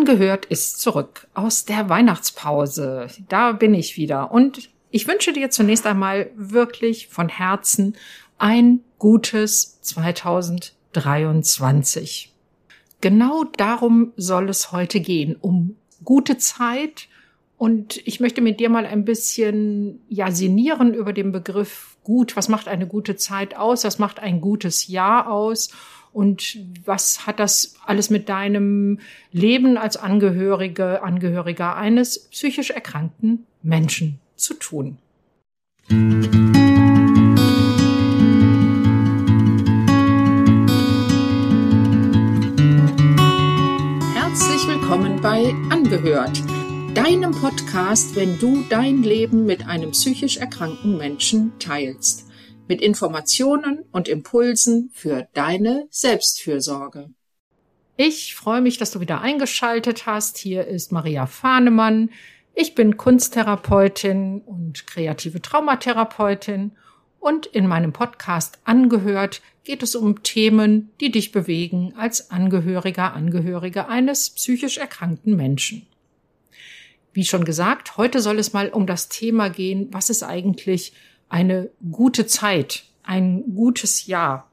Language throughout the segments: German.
Angehört ist zurück aus der Weihnachtspause. Da bin ich wieder. Und ich wünsche dir zunächst einmal wirklich von Herzen ein gutes 2023. Genau darum soll es heute gehen, um gute Zeit. Und ich möchte mit dir mal ein bisschen ja sinnieren über den Begriff gut. Was macht eine gute Zeit aus? Was macht ein gutes Jahr aus? Und was hat das alles mit deinem Leben als Angehörige, Angehöriger eines psychisch erkrankten Menschen zu tun? Herzlich willkommen bei Angehört, deinem Podcast, wenn du dein Leben mit einem psychisch erkrankten Menschen teilst mit Informationen und Impulsen für deine Selbstfürsorge. Ich freue mich, dass du wieder eingeschaltet hast. Hier ist Maria Fahnemann. Ich bin Kunsttherapeutin und kreative Traumatherapeutin und in meinem Podcast Angehört geht es um Themen, die dich bewegen als Angehöriger, Angehörige eines psychisch erkrankten Menschen. Wie schon gesagt, heute soll es mal um das Thema gehen, was ist eigentlich eine gute Zeit, ein gutes Jahr.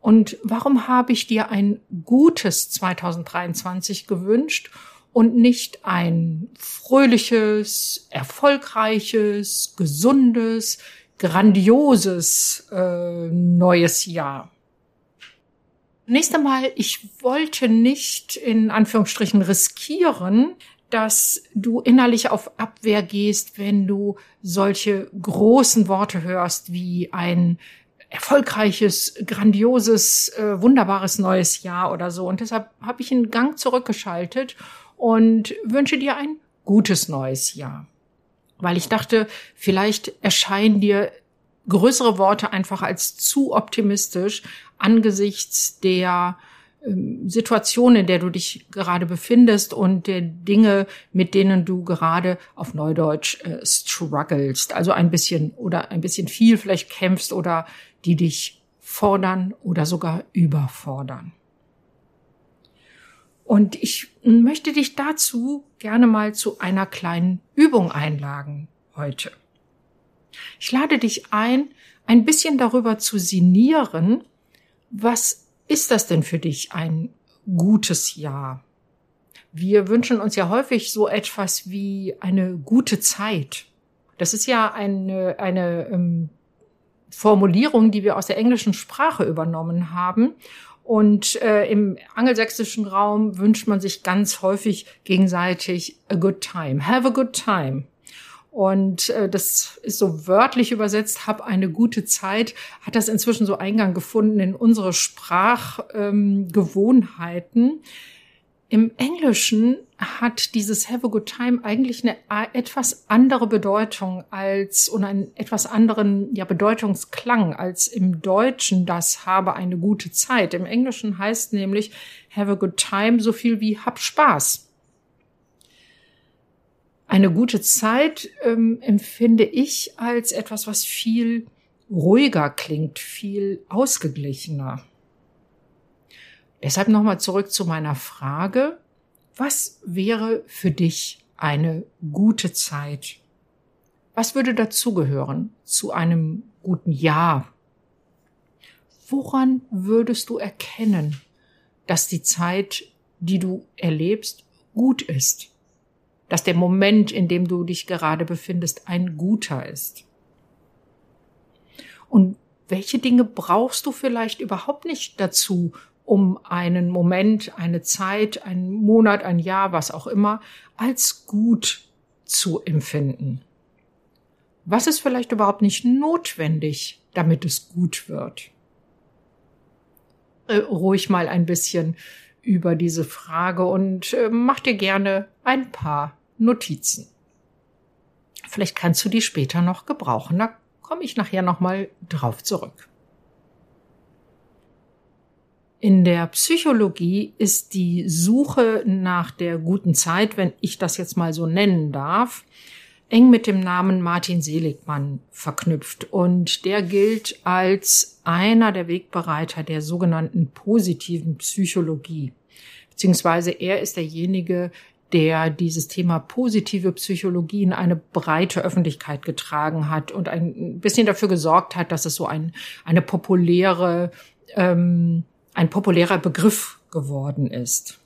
Und warum habe ich dir ein gutes 2023 gewünscht und nicht ein fröhliches, erfolgreiches, gesundes, grandioses äh, neues Jahr? Nächst einmal, ich wollte nicht in Anführungsstrichen riskieren, dass du innerlich auf Abwehr gehst, wenn du solche großen Worte hörst wie ein erfolgreiches, grandioses, äh, wunderbares neues Jahr oder so. Und deshalb habe ich einen Gang zurückgeschaltet und wünsche dir ein gutes neues Jahr. Weil ich dachte, vielleicht erscheinen dir größere Worte einfach als zu optimistisch angesichts der Situation, in der du dich gerade befindest und der Dinge, mit denen du gerade auf Neudeutsch äh, strugglest. Also ein bisschen oder ein bisschen viel vielleicht kämpfst oder die dich fordern oder sogar überfordern. Und ich möchte dich dazu gerne mal zu einer kleinen Übung einladen heute. Ich lade dich ein, ein bisschen darüber zu sinnieren, was ist das denn für dich ein gutes Jahr? Wir wünschen uns ja häufig so etwas wie eine gute Zeit. Das ist ja eine, eine ähm, Formulierung, die wir aus der englischen Sprache übernommen haben. Und äh, im angelsächsischen Raum wünscht man sich ganz häufig gegenseitig a good time. Have a good time. Und äh, das ist so wörtlich übersetzt, hab eine gute Zeit, hat das inzwischen so Eingang gefunden in unsere Sprachgewohnheiten. Ähm, Im Englischen hat dieses Have a good time eigentlich eine etwas andere Bedeutung als und einen etwas anderen ja, Bedeutungsklang als im Deutschen das habe eine gute Zeit. Im Englischen heißt nämlich Have a good time so viel wie hab Spaß. Eine gute Zeit ähm, empfinde ich als etwas, was viel ruhiger klingt, viel ausgeglichener. Deshalb nochmal zurück zu meiner Frage. Was wäre für dich eine gute Zeit? Was würde dazugehören zu einem guten Jahr? Woran würdest du erkennen, dass die Zeit, die du erlebst, gut ist? Dass der Moment, in dem du dich gerade befindest, ein guter ist. Und welche Dinge brauchst du vielleicht überhaupt nicht dazu, um einen Moment, eine Zeit, einen Monat, ein Jahr, was auch immer, als gut zu empfinden? Was ist vielleicht überhaupt nicht notwendig, damit es gut wird? Äh, ruhig mal ein bisschen über diese Frage und äh, mach dir gerne ein paar Notizen. Vielleicht kannst du die später noch gebrauchen. Da komme ich nachher nochmal drauf zurück. In der Psychologie ist die Suche nach der guten Zeit, wenn ich das jetzt mal so nennen darf, eng mit dem Namen Martin Seligmann verknüpft. Und der gilt als einer der Wegbereiter der sogenannten positiven Psychologie beziehungsweise er ist derjenige, der dieses Thema positive Psychologie in eine breite Öffentlichkeit getragen hat und ein bisschen dafür gesorgt hat, dass es so ein, eine populäre, ähm, ein populärer Begriff geworden ist.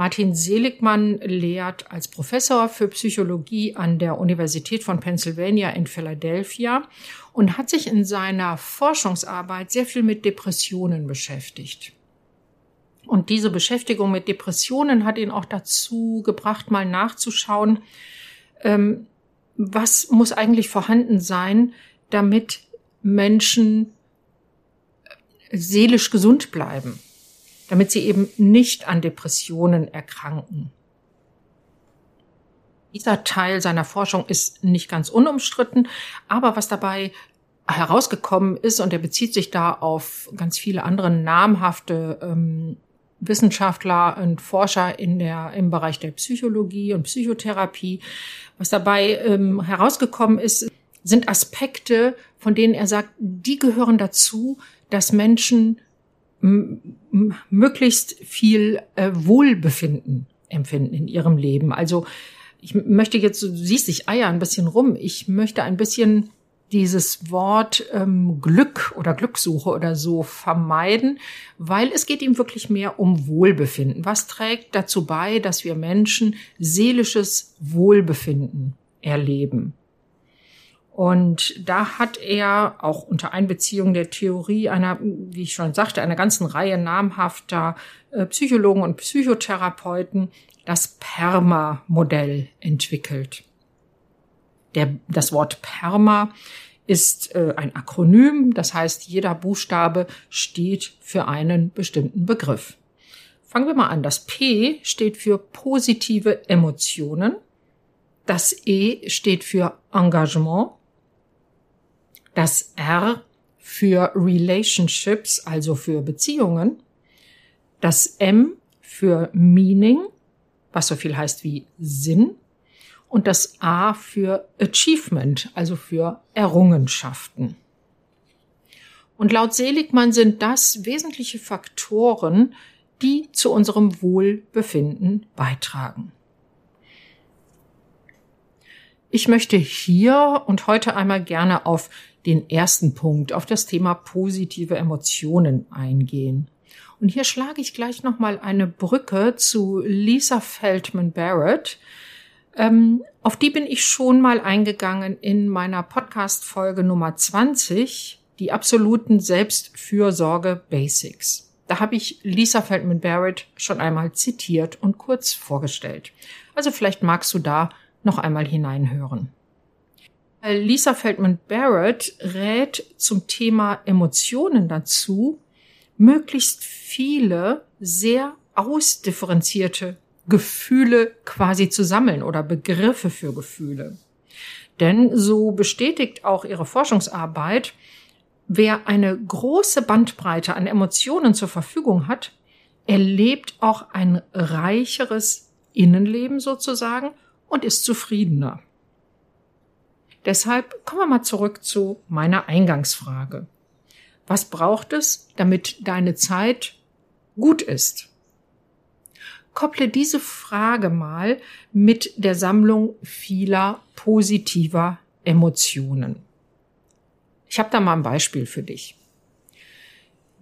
Martin Seligmann lehrt als Professor für Psychologie an der Universität von Pennsylvania in Philadelphia und hat sich in seiner Forschungsarbeit sehr viel mit Depressionen beschäftigt. Und diese Beschäftigung mit Depressionen hat ihn auch dazu gebracht, mal nachzuschauen, ähm, was muss eigentlich vorhanden sein, damit Menschen äh, seelisch gesund bleiben, damit sie eben nicht an Depressionen erkranken. Dieser Teil seiner Forschung ist nicht ganz unumstritten, aber was dabei herausgekommen ist, und er bezieht sich da auf ganz viele andere namhafte ähm, Wissenschaftler und Forscher in der, im Bereich der Psychologie und Psychotherapie. Was dabei ähm, herausgekommen ist, sind Aspekte, von denen er sagt, die gehören dazu, dass Menschen möglichst viel äh, Wohlbefinden empfinden in ihrem Leben. Also ich möchte jetzt, du siehst, ich eier ein bisschen rum. Ich möchte ein bisschen dieses Wort ähm, Glück oder Glückssuche oder so vermeiden, weil es geht ihm wirklich mehr um Wohlbefinden. Was trägt dazu bei, dass wir Menschen seelisches Wohlbefinden erleben? Und da hat er auch unter Einbeziehung der Theorie einer, wie ich schon sagte, einer ganzen Reihe namhafter äh, Psychologen und Psychotherapeuten das PERMA-Modell entwickelt. Der, das Wort PERMA ist äh, ein Akronym, das heißt, jeder Buchstabe steht für einen bestimmten Begriff. Fangen wir mal an. Das P steht für positive Emotionen. Das E steht für Engagement. Das R für Relationships, also für Beziehungen. Das M für Meaning, was so viel heißt wie Sinn und das A für Achievement, also für Errungenschaften. Und laut Seligmann sind das wesentliche Faktoren, die zu unserem Wohlbefinden beitragen. Ich möchte hier und heute einmal gerne auf den ersten Punkt, auf das Thema positive Emotionen eingehen. Und hier schlage ich gleich nochmal eine Brücke zu Lisa Feldman Barrett, ähm, auf die bin ich schon mal eingegangen in meiner Podcast-Folge Nummer 20, die absoluten Selbstfürsorge Basics. Da habe ich Lisa Feldman Barrett schon einmal zitiert und kurz vorgestellt. Also vielleicht magst du da noch einmal hineinhören. Lisa Feldman Barrett rät zum Thema Emotionen dazu, möglichst viele sehr ausdifferenzierte Gefühle quasi zu sammeln oder Begriffe für Gefühle. Denn so bestätigt auch ihre Forschungsarbeit, wer eine große Bandbreite an Emotionen zur Verfügung hat, erlebt auch ein reicheres Innenleben sozusagen und ist zufriedener. Deshalb kommen wir mal zurück zu meiner Eingangsfrage. Was braucht es, damit deine Zeit gut ist? kopple diese Frage mal mit der Sammlung vieler positiver Emotionen. Ich habe da mal ein Beispiel für dich.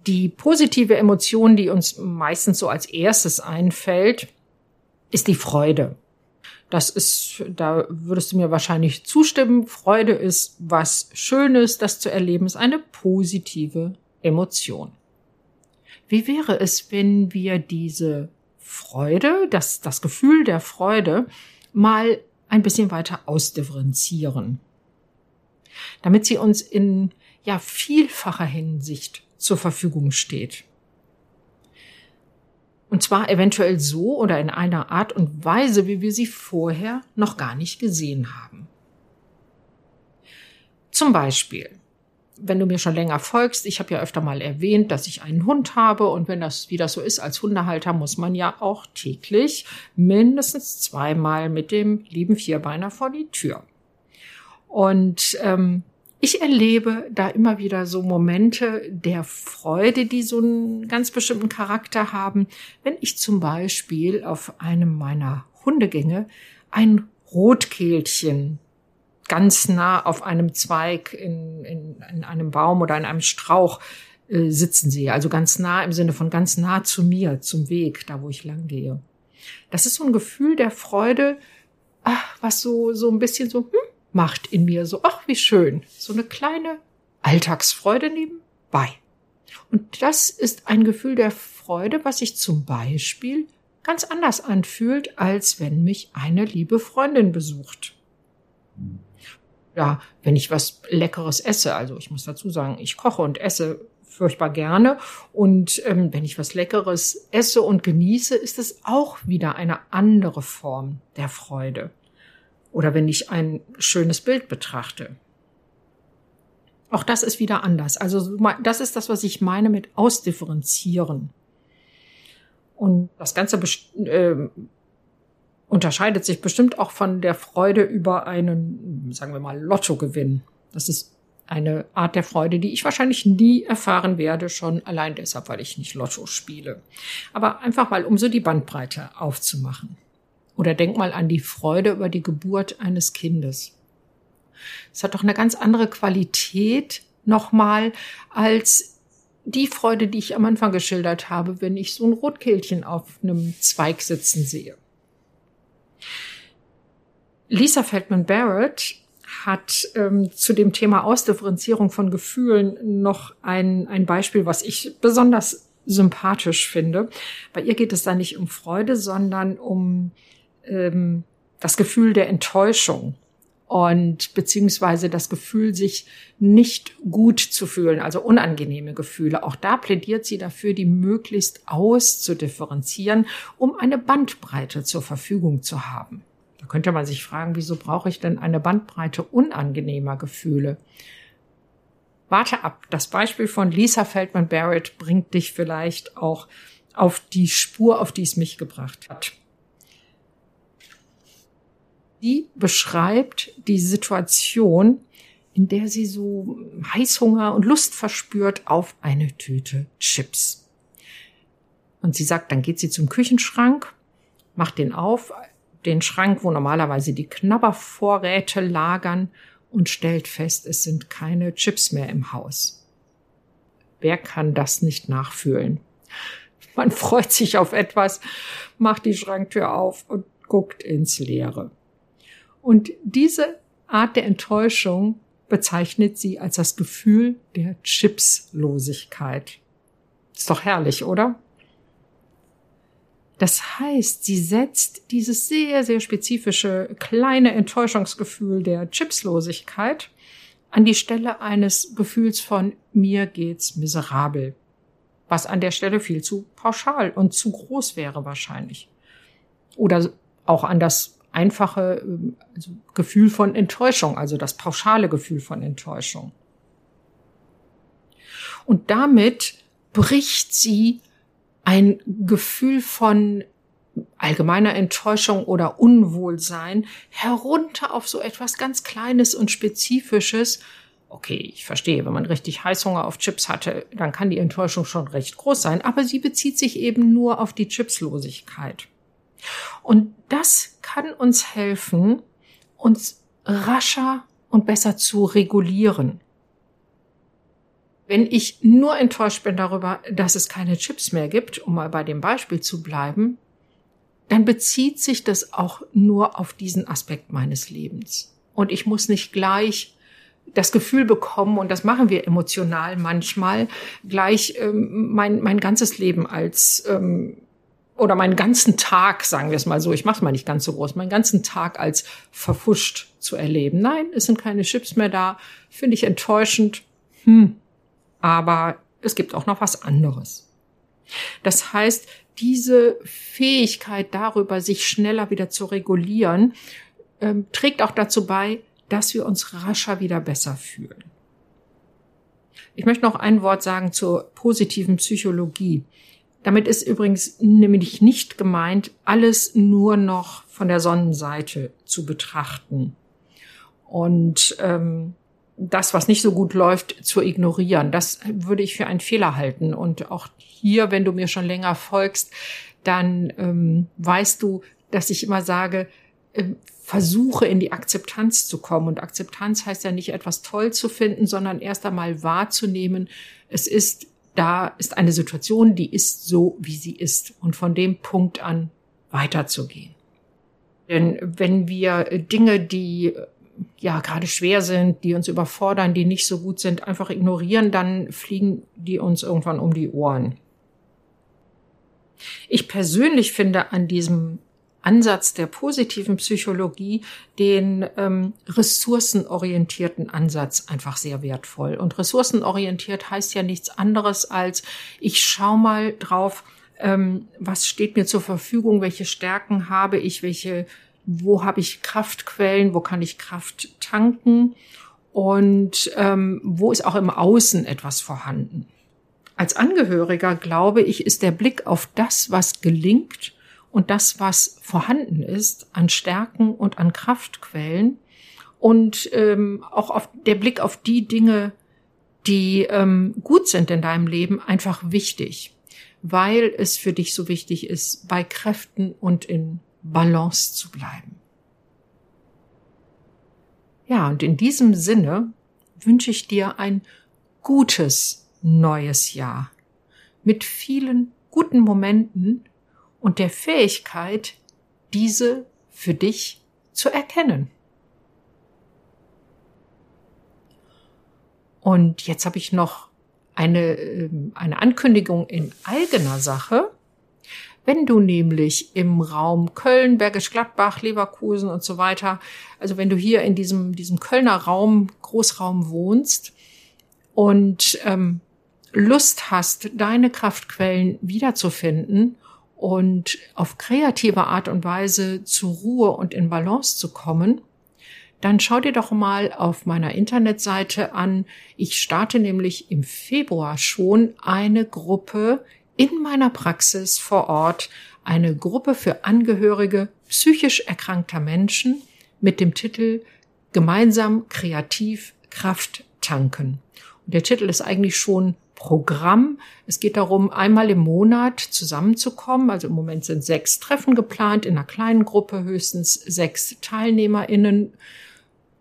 Die positive Emotion, die uns meistens so als erstes einfällt, ist die Freude. Das ist, da würdest du mir wahrscheinlich zustimmen. Freude ist was Schönes, das zu erleben ist eine positive Emotion. Wie wäre es, wenn wir diese Freude, das, das Gefühl der Freude mal ein bisschen weiter ausdifferenzieren, damit sie uns in ja vielfacher Hinsicht zur Verfügung steht. Und zwar eventuell so oder in einer Art und Weise, wie wir sie vorher noch gar nicht gesehen haben. Zum Beispiel, wenn du mir schon länger folgst, ich habe ja öfter mal erwähnt, dass ich einen Hund habe und wenn das wie das so ist als Hundehalter, muss man ja auch täglich mindestens zweimal mit dem lieben Vierbeiner vor die Tür. Und ähm, Ich erlebe da immer wieder so Momente der Freude, die so einen ganz bestimmten Charakter haben, wenn ich zum Beispiel auf einem meiner Hundegänge ein Rotkehlchen ganz nah auf einem Zweig in, in, in einem Baum oder in einem Strauch äh, sitzen sehe. Also ganz nah im Sinne von ganz nah zu mir, zum Weg, da wo ich lang gehe. Das ist so ein Gefühl der Freude, ach, was so, so ein bisschen so, hm, macht in mir so, ach, wie schön. So eine kleine Alltagsfreude nebenbei. Und das ist ein Gefühl der Freude, was sich zum Beispiel ganz anders anfühlt, als wenn mich eine liebe Freundin besucht. Ja, wenn ich was Leckeres esse, also ich muss dazu sagen, ich koche und esse furchtbar gerne. Und ähm, wenn ich was Leckeres esse und genieße, ist es auch wieder eine andere Form der Freude. Oder wenn ich ein schönes Bild betrachte. Auch das ist wieder anders. Also das ist das, was ich meine mit ausdifferenzieren. Und das Ganze äh, unterscheidet sich bestimmt auch von der Freude über einen, sagen wir mal, Lottogewinn. Das ist eine Art der Freude, die ich wahrscheinlich nie erfahren werde, schon allein deshalb, weil ich nicht Lotto spiele. Aber einfach mal, um so die Bandbreite aufzumachen. Oder denk mal an die Freude über die Geburt eines Kindes. Es hat doch eine ganz andere Qualität nochmal als die Freude, die ich am Anfang geschildert habe, wenn ich so ein Rotkehlchen auf einem Zweig sitzen sehe. Lisa Feldman Barrett hat ähm, zu dem Thema Ausdifferenzierung von Gefühlen noch ein, ein Beispiel, was ich besonders sympathisch finde. Bei ihr geht es da nicht um Freude, sondern um ähm, das Gefühl der Enttäuschung und beziehungsweise das Gefühl, sich nicht gut zu fühlen, also unangenehme Gefühle. Auch da plädiert sie dafür, die möglichst auszudifferenzieren, um eine Bandbreite zur Verfügung zu haben. Da könnte man sich fragen, wieso brauche ich denn eine Bandbreite unangenehmer Gefühle? Warte ab. Das Beispiel von Lisa Feldman Barrett bringt dich vielleicht auch auf die Spur, auf die es mich gebracht hat. Die beschreibt die Situation, in der sie so Heißhunger und Lust verspürt auf eine Tüte Chips. Und sie sagt, dann geht sie zum Küchenschrank, macht den auf, den Schrank, wo normalerweise die Knabbervorräte lagern und stellt fest, es sind keine Chips mehr im Haus. Wer kann das nicht nachfühlen? Man freut sich auf etwas, macht die Schranktür auf und guckt ins Leere. Und diese Art der Enttäuschung bezeichnet sie als das Gefühl der Chipslosigkeit. Ist doch herrlich, oder? Das heißt, sie setzt dieses sehr, sehr spezifische kleine Enttäuschungsgefühl der Chipslosigkeit an die Stelle eines Gefühls von mir geht's miserabel, was an der Stelle viel zu pauschal und zu groß wäre wahrscheinlich. Oder auch an das einfache ähm, also Gefühl von Enttäuschung, also das pauschale Gefühl von Enttäuschung. Und damit bricht sie ein Gefühl von allgemeiner Enttäuschung oder Unwohlsein herunter auf so etwas ganz Kleines und Spezifisches. Okay, ich verstehe, wenn man richtig Heißhunger auf Chips hatte, dann kann die Enttäuschung schon recht groß sein, aber sie bezieht sich eben nur auf die Chipslosigkeit. Und das kann uns helfen, uns rascher und besser zu regulieren. Wenn ich nur enttäuscht bin darüber, dass es keine Chips mehr gibt, um mal bei dem Beispiel zu bleiben, dann bezieht sich das auch nur auf diesen Aspekt meines Lebens. Und ich muss nicht gleich das Gefühl bekommen, und das machen wir emotional manchmal, gleich ähm, mein, mein ganzes Leben als ähm, oder meinen ganzen Tag, sagen wir es mal so, ich mache es mal nicht ganz so groß, meinen ganzen Tag als verfuscht zu erleben. Nein, es sind keine Chips mehr da, finde ich enttäuschend. Hm. Aber es gibt auch noch was anderes. Das heißt, diese Fähigkeit darüber, sich schneller wieder zu regulieren, ähm, trägt auch dazu bei, dass wir uns rascher wieder besser fühlen. Ich möchte noch ein Wort sagen zur positiven Psychologie. Damit ist übrigens nämlich nicht gemeint, alles nur noch von der Sonnenseite zu betrachten. Und ähm, das, was nicht so gut läuft, zu ignorieren. Das würde ich für einen Fehler halten. Und auch hier, wenn du mir schon länger folgst, dann ähm, weißt du, dass ich immer sage, äh, versuche in die Akzeptanz zu kommen. Und Akzeptanz heißt ja nicht etwas toll zu finden, sondern erst einmal wahrzunehmen, es ist da ist eine Situation, die ist so, wie sie ist. Und von dem Punkt an weiterzugehen. Denn wenn wir Dinge, die ja gerade schwer sind, die uns überfordern, die nicht so gut sind, einfach ignorieren, dann fliegen die uns irgendwann um die Ohren. Ich persönlich finde an diesem Ansatz der positiven Psychologie den ähm, ressourcenorientierten Ansatz einfach sehr wertvoll. Und ressourcenorientiert heißt ja nichts anderes als, ich schau mal drauf, ähm, was steht mir zur Verfügung, welche Stärken habe ich, welche, wo habe ich Kraftquellen, wo kann ich Kraft tanken und ähm, wo ist auch im Außen etwas vorhanden. Als Angehöriger, glaube ich, ist der Blick auf das, was gelingt und das, was vorhanden ist an Stärken und an Kraftquellen und ähm, auch auf der Blick auf die Dinge, die ähm, gut sind in deinem Leben, einfach wichtig weil es für dich so wichtig ist, bei Kräften und in Balance zu bleiben. Ja, und in diesem Sinne wünsche ich dir ein gutes neues Jahr mit vielen guten Momenten und der Fähigkeit, diese für dich zu erkennen. Und jetzt habe ich noch eine, ähm, eine Ankündigung in eigener Sache. Wenn du nämlich im Raum Köln, Bergisch Gladbach, Leverkusen und so weiter, also wenn du hier in diesem, diesem Kölner Raum, Großraum wohnst und ähm, Lust hast, deine Kraftquellen wiederzufinden und auf kreative Art und Weise zur Ruhe und in Balance zu kommen, dann schau dir doch mal auf meiner Internetseite an. Ich starte nämlich im Februar schon eine Gruppe in meiner Praxis vor Ort, eine Gruppe für Angehörige psychisch erkrankter Menschen mit dem Titel Gemeinsam kreativ Kraft tanken. Und der Titel ist eigentlich schon Programm. Es geht darum, einmal im Monat zusammenzukommen. Also im Moment sind sechs Treffen geplant, in einer kleinen Gruppe höchstens sechs TeilnehmerInnen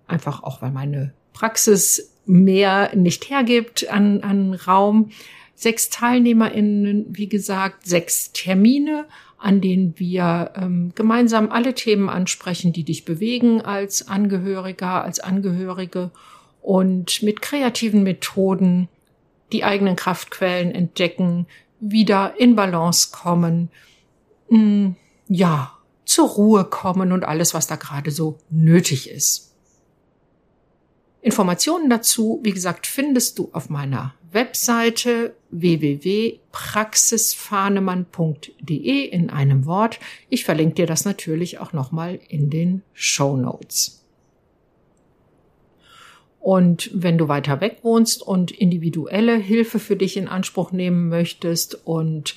einfach auch weil meine Praxis mehr nicht hergibt an, an Raum. Sechs TeilnehmerInnen, wie gesagt, sechs Termine, an denen wir ähm, gemeinsam alle Themen ansprechen, die dich bewegen als Angehöriger, als Angehörige und mit kreativen Methoden die eigenen Kraftquellen entdecken, wieder in Balance kommen, mh, mm, ja, zur Ruhe kommen und alles, was da gerade so nötig ist. Informationen dazu, wie gesagt, findest du auf meiner Webseite www.praxisfahnemann.de in einem Wort. Ich verlinke dir das natürlich auch nochmal in den Show Notes. Und wenn du weiter weg wohnst und individuelle Hilfe für dich in Anspruch nehmen möchtest und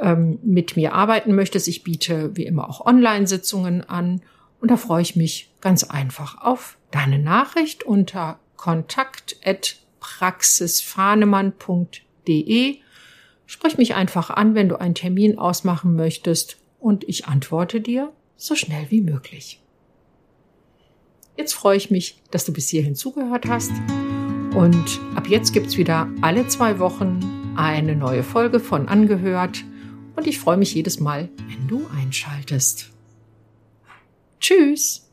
ähm, mit mir arbeiten möchtest, ich biete wie immer auch Online-Sitzungen an und da freue ich mich ganz einfach auf deine Nachricht unter kontakt.praxisfahnemann.de. Sprich mich einfach an, wenn du einen Termin ausmachen möchtest und ich antworte dir so schnell wie möglich. Jetzt freue ich mich, dass du bis hierhin zugehört hast und ab jetzt gibt's wieder alle zwei Wochen eine neue Folge von Angehört und ich freue mich jedes Mal, wenn du einschaltest. Tschüss!